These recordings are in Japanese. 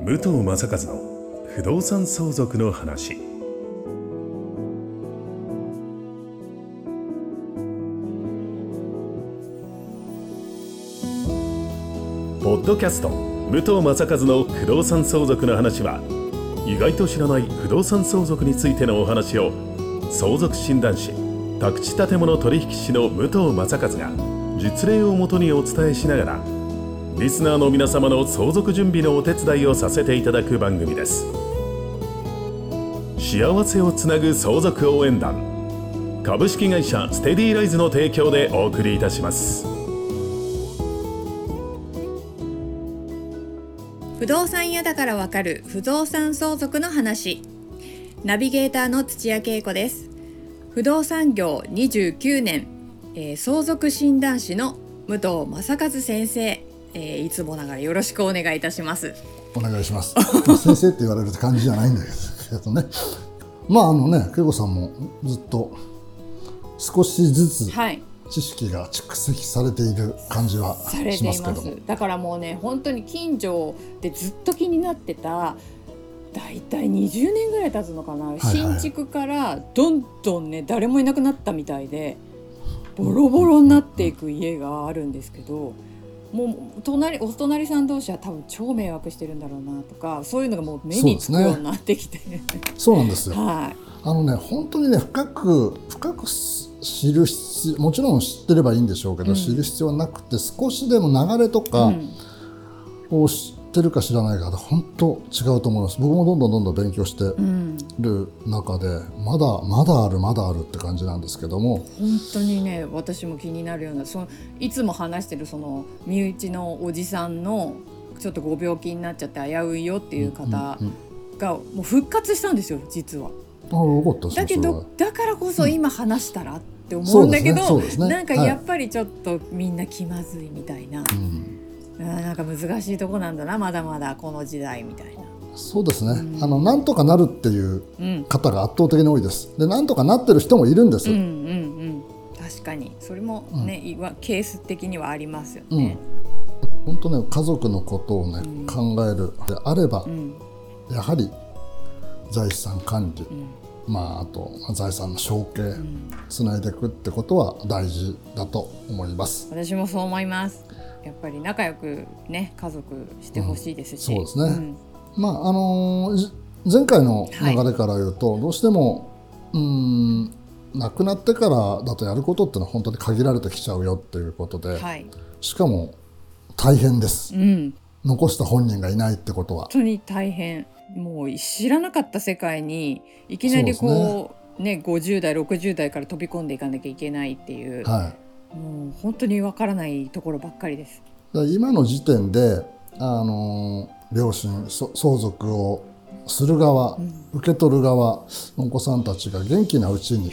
武藤正和の不動産相続の話。ポッドキャスト武藤正和の不動産相続の話は意外と知らない不動産相続についてのお話を相続診断士宅地建物取引士の武藤正和が実例をもとにお伝えしながらリスナーの皆様の相続準備のお手伝いをさせていただく番組です。幸せをつなぐ相続応援団。株式会社ステディライズの提供でお送りいたします。不動産屋だからわかる不動産相続の話。ナビゲーターの土屋恵子です。不動産業29年、えー、相続診断士の武藤正和先生、えー、いつもながらよろしくお願いいたします。お願いします。先生って言われる感じじゃないんだけどね。まああのね恵子さんもずっと少しずつ、はい。知識が蓄積されている感じはしますけどだからもうね本当に近所でずっと気になってた大体20年ぐらい経つのかな、はいはい、新築からどんどんね誰もいなくなったみたいでボロボロになっていく家があるんですけど。もう隣お隣さん同士は多分超迷惑してるんだろうなとかそういうのがもう目につくようになってきて。そう、ね,、なんですよ、はい、あのね本当にね深く深く知る必もちろん知ってればいいんでしょうけど、うん、知る必要はなくて少しでも流れとかを知ってるか知らないかで本当違うと思います。僕もどんどんどんどん勉強してる中で、うん、まだまだあるまだあるって感じなんですけども。本当にね私も気になるようなそのいつも話してるその身内のおじさんのちょっとご病気になっちゃって危ういよっていう方がもう復活したんですよ実は。あよかっただけどだからこそ今話したらって思うんだけど、ねね、なんかやっぱりちょっとみんな気まずいみたいな、はい、なんか難しいとこなんだなまだまだこの時代みたいな。そうですね、うん、あのなんとかなるっていう方が圧倒的に多いです。でなんとかなってる人もいるんです。うんうんうん、確かに。それもね、うん、ケース的にはありますよね。本当ね家族のことをね、考える。であれば、やはり財産管理、まあ、あと財産の承継つないでいくってことは大事だと思います。私もそう思いますやっぱり仲良くね家族してほしいですし、うん、そうですね、うん、まああのー、前回の流れから言うと、はい、どうしてもうん亡くなってからだとやることってのは本当に限られてきちゃうよっていうことで、はい、しかも大変です、うん、残した本人がいないってことは。本当に大変。もう知らなかった世界にいきなりこうね。ね50代60代から飛び込んでいかなきゃいけないっていう、はい、もう本当にわからないところばっかりです。今の時点であの両親相続をする側、うん、受け取る側のお子さんたちが元気なうちに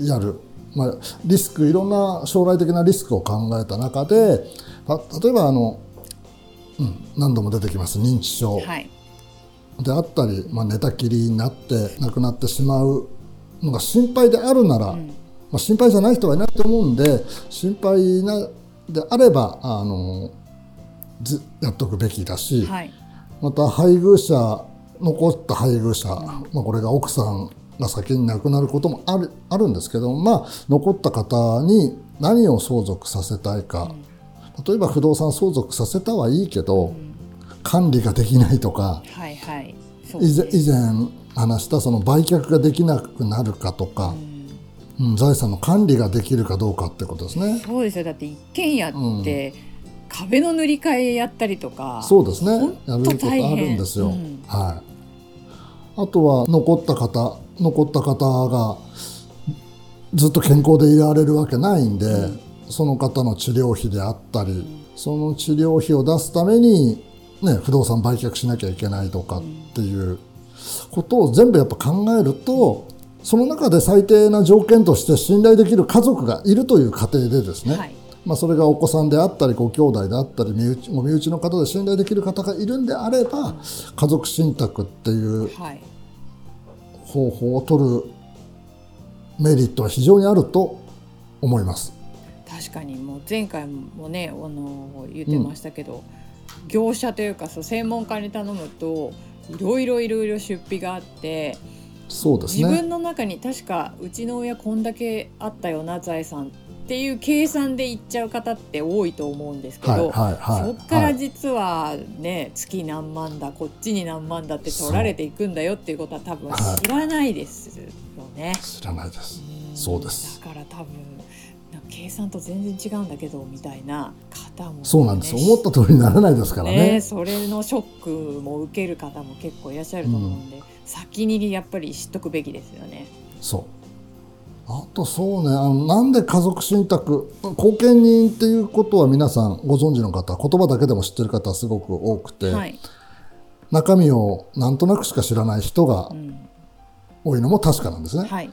やる、はい、まあ、リスクいろんな将来的なリスクを考えた中で例えばあの、うん、何度も出てきます認知症、はい。であったり、まあ、寝たきりになって亡くなってしまうのが心配であるなら、うん、まあ、心配じゃない人はいないと思うんで心配なであればあのやっとくべきだし、はい、また配偶者残った配偶者、うん、まあ、これが奥さんが先に亡くなることもあるあるんですけどまあ、残った方に何を相続させたいか、うん、例えば不動産相続させたはいいけど、管理ができないとか、はいはい、以前以前話したその売却ができなくなるかとか、うん、うん、財産の管理ができるかどうかってことですね。そうですよ。だって一軒家って、壁の塗り替えやったりとかそうですね。やることあるんですよ。うん、はい、あとは残った方残った方がずっと健康でいられるわけないんで、うん、その方の治療費であったり、その治療費を出すためにね、不動産売却しなきゃいけないとかっていうことを全部やっぱ考えるとその中で最低な条件として信頼できる家族がいるという過程でですね、はい、まあ、それがお子さんであったりご兄弟であったり身内ご身内の方で信頼できる方がいるんであれば家族信託っていう方法を取るメリットは非常にあると思います。確かにもう前回もねあの言ってましたけど、うん。業者というかそう専門家に頼むといろいろいろいろ出費があってそうですね。自分の中に確かうちの親こんだけあったよな財産っていう計算でいっちゃう方って多いと思うんですけど、はいはいはいそっから実はね、月何万だこっちに何万だって取られていくんだよっていうことは多分知らないですよね。知らないです。そうです。だから多分計算と全然違うんだけどみたいな方も、ね、そうなんです思った通りにならないですからね。ねそれのショックも受ける方も結構いらっしゃると思うんで、うん、先にやっぱり知っとくべきですよね。そうあとそうねあのなんで家族信託後見人っていうことは皆さんご存知の方言葉だけでも知ってる方はすごく多くて、はい、中身をなんとなくしか知らない人が多いのも確かなんですね。はい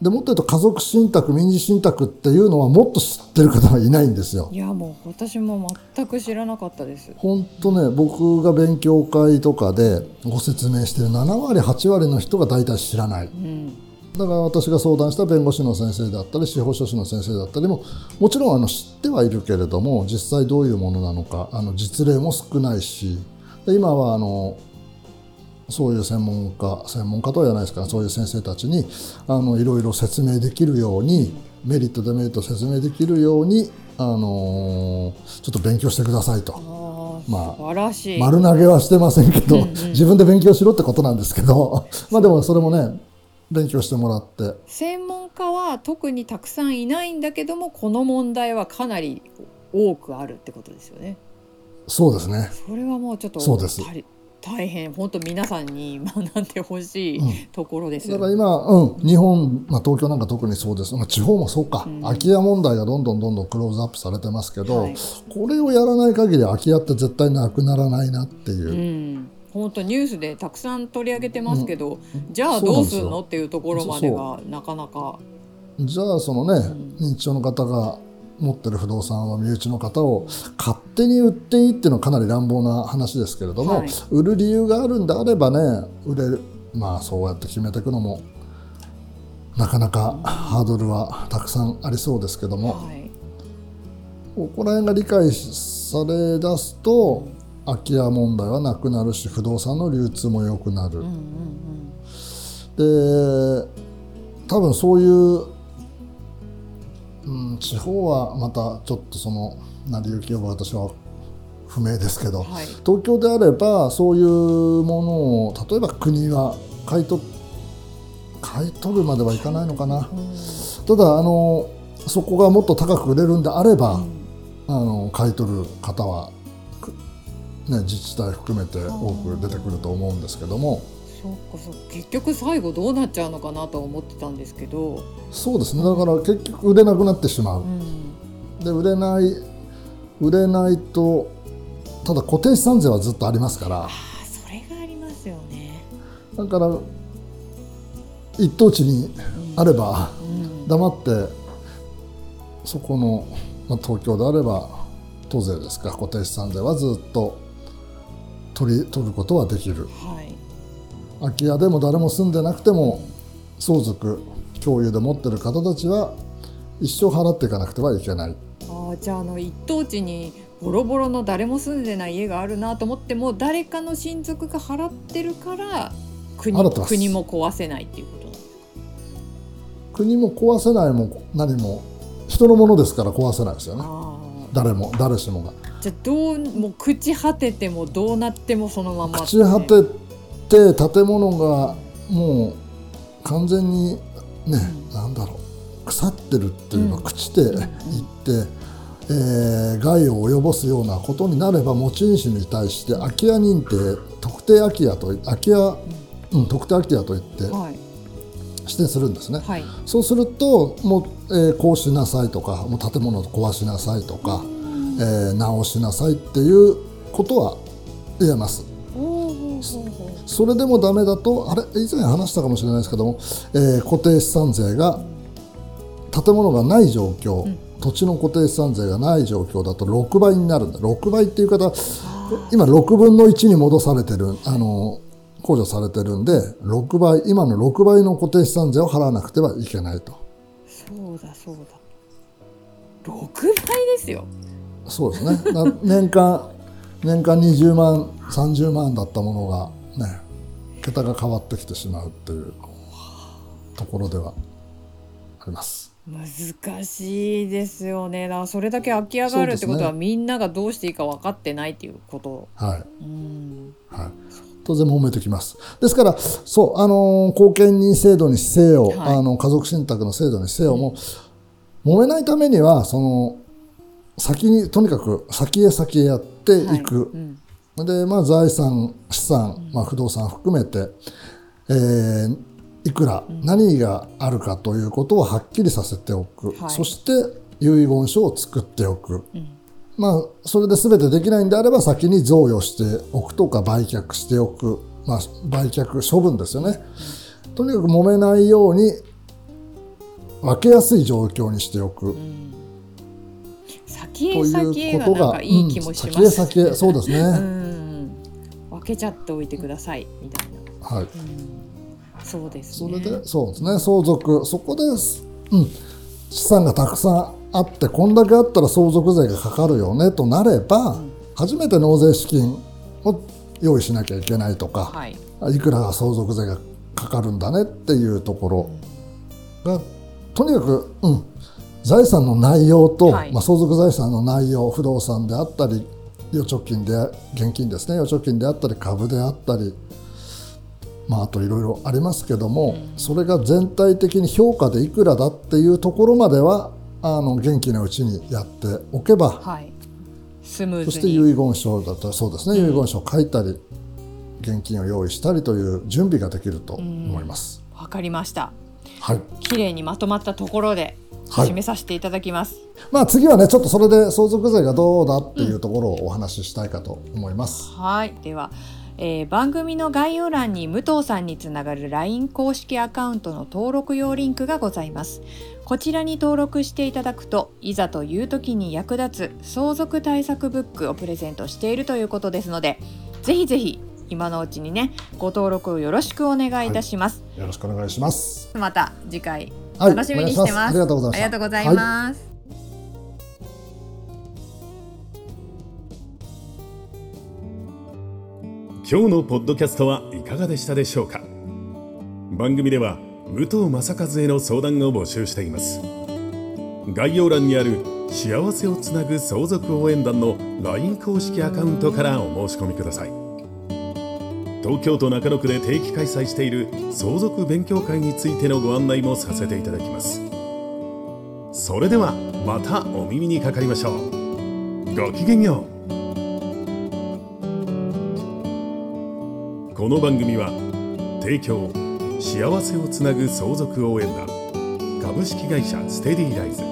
でもっと言うと家族信託民事信託っていうのはもっと知ってる方はいないんですよ。いやもう私も全く知らなかったです。本当ね僕が勉強会とかでご説明してる7割8割の人が大体知らない。うんだから私が相談した弁護士の先生だったり司法書士の先生だったりももちろんあの知ってはいるけれども実際どういうものなのかあの実例も少ないしで今はあのそういう専門家専門家とは言わないですからそういう先生たちにあのいろいろ説明できるようにメリットデメリット説明できるようにあのちょっと勉強してくださいと。まあ、丸投げはしてませんけど、うんうん、自分で勉強しろってことなんですけど まあでもそれもね勉強してもらって専門家は特にたくさんいないんだけどもこの問題はかなり多くあるってことですよね。そうですね。それはもうちょっとそうです大変本当皆さんに学んでほしいところです、うん、だから今、うん、日本、まあ、東京なんか特にそうです、まあ、地方もそうか、うん、空き家問題がどんどんどんどんクローズアップされてますけど、はい、これをやらない限り空き家って絶対なくならないなっていう。うん。本当ニュースでたくさん取り上げてますけど、うん、じゃあどうするのっていうところまでがなかなか。じゃあそのね、認知症の方が持ってる不動産は身内の方を勝手に売っていいっていうのはかなり乱暴な話ですけれども、はい、売る理由があるんであればね売れる。まあそうやって決めていくのもなかなかハードルはたくさんありそうですけども、はい、ここら辺が理解されだすと空き家問題はなくなるし不動産の流通も良くなる。うんうんうん、で多分そういううん、地方はまたちょっとその成り行きは私は不明ですけど、はい、東京であればそういうものを例えば国は買い取買い取るまではいかないのかな、うん、ただあのそこがもっと高く売れるんであれば、うん、あの買い取る方は、ね、自治体含めて多く出てくると思うんですけども。そうかそう結局最後どうなっちゃうのかなと思ってたんですけど。そうですね。だから結局売れなくなってしまう、うん、で売れない売れないとただ固定資産税はずっとありますから。あそれがありますよね。だから一等地にあれば、黙ってそこの、まあ、東京であれば当税ですか。固定資産税はずっと取り取ることはできる。はい空き家でも誰も住んでなくても相続共有で持ってる方たちは一生払っていかなくてはいけない。あじゃああの一等地にボロボロの誰も住んでない家があるなと思っても誰かの親族が払ってるから国国も壊せないっていうこと？なんですか国も壊せないも何も人のものですから壊せないですよね。誰も誰しもが。じゃあどうも朽ち果ててもどうなってもそのまま、ね、朽ち果てって建物がもう完全にね、うん、なんだろう腐ってるっていうか、朽ちていって、えー、害を及ぼすようなことになれば持ち主に対して空き家認定特定空き家と空き家、うん、特定空き家といって、はい、指定するんですね、はい、そうするともう、えー、こうしなさいとかもう建物を壊しなさいとか、えー、直しなさいっていうことは言えます。それでもダメだとあれ以前話したかもしれないですけども、えー、固定資産税が建物がない状況、うん、土地の固定資産税がない状況だと6倍になるんだ。6倍っていう方今6分の1に戻されてるあの控除されてるんで6倍今の6倍の固定資産税を払わなくてはいけないと。そうだそうだ。6倍ですよ。そうですね。年間年間20万30万だったものがね桁が変わってきてしまうっていうところではあります。難しいですよね。だからそれだけ空き家があるってことは、ね、みんながどうしていいか分かってないっていうこと。はい、うん。はい、当然揉めてきます。ですからそうあの後見人制度にせよ、はい、あの家族信託の制度にせよも、揉めないためにはその先にとにかく先へ先へやっていく、はい。うん、でまあ財産資産、まあ、不動産含めて、えー、いくら、何があるかということをはっきりさせておく、はい、そして遺言書を作っておく、うん、まあそれで全てできないんであれば先に贈与しておくとか売却しておく、まあ、売却処分ですよね、とにかく揉めないように分けやすい状況にしておく。うん先へ先へがなんかいい気もします、うん、先へ先へそうですね、うん、分けちゃっておいてください。みたいな。はい、うん。そうです、ね、それでそうですね。相続。そこで、うん、資産がたくさんあってこんだけあったら相続税がかかるよねとなれば、うん、初めて納税資金を用意しなきゃいけないとか、はい、いくら相続税がかかるんだねっていうところがとにかく、うん、財産の内容と、はい、まあ、相続財産の内容不動産であったり預貯金で現金ですね預貯金であったり株であったりまあ、あといろいろありますけども、それが全体的に評価でいくらだっていうところまではあの元気なうちにやっておけば、はい、スムーズそして遺言書だったらそうですね、遺言書を書いたり現金を用意したりという準備ができると思います。わ、かりました。はい。綺麗にまとまったところで締めさせていただきます。はい、まあ次はねちょっとそれで相続税がどうだっていうところをお話ししたいかと思います。うん、はい。では。えー、番組の概要欄に武藤さんにつながる LINE 公式アカウントの登録用リンクがございます。こちらに登録していただくといざという時に役立つ相続対策ブックをプレゼントしているということですのでぜひぜひ今のうちにねご登録をよろしくお願いいたします、はい、よろしくお願いしますまた次回楽しみにしてます。はい、ありがとうございます、今日のポッドキャストはいかがでしたでしょうか？番組では武藤正和への相談を募集しています。概要欄にある幸せをつなぐ相続応援団の LINE 公式アカウントからお申し込みください東京都中野区で定期開催している相続勉強会についてのご案内もさせていただきます。それではまたお耳にかかりましょう。ごきげんよう。この番組は提供幸せをつなぐ相続応援団株式会社ステディライズ。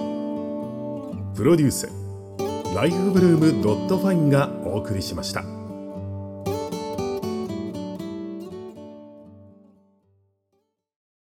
プロデュースライフブルームドットファインがお送りしました。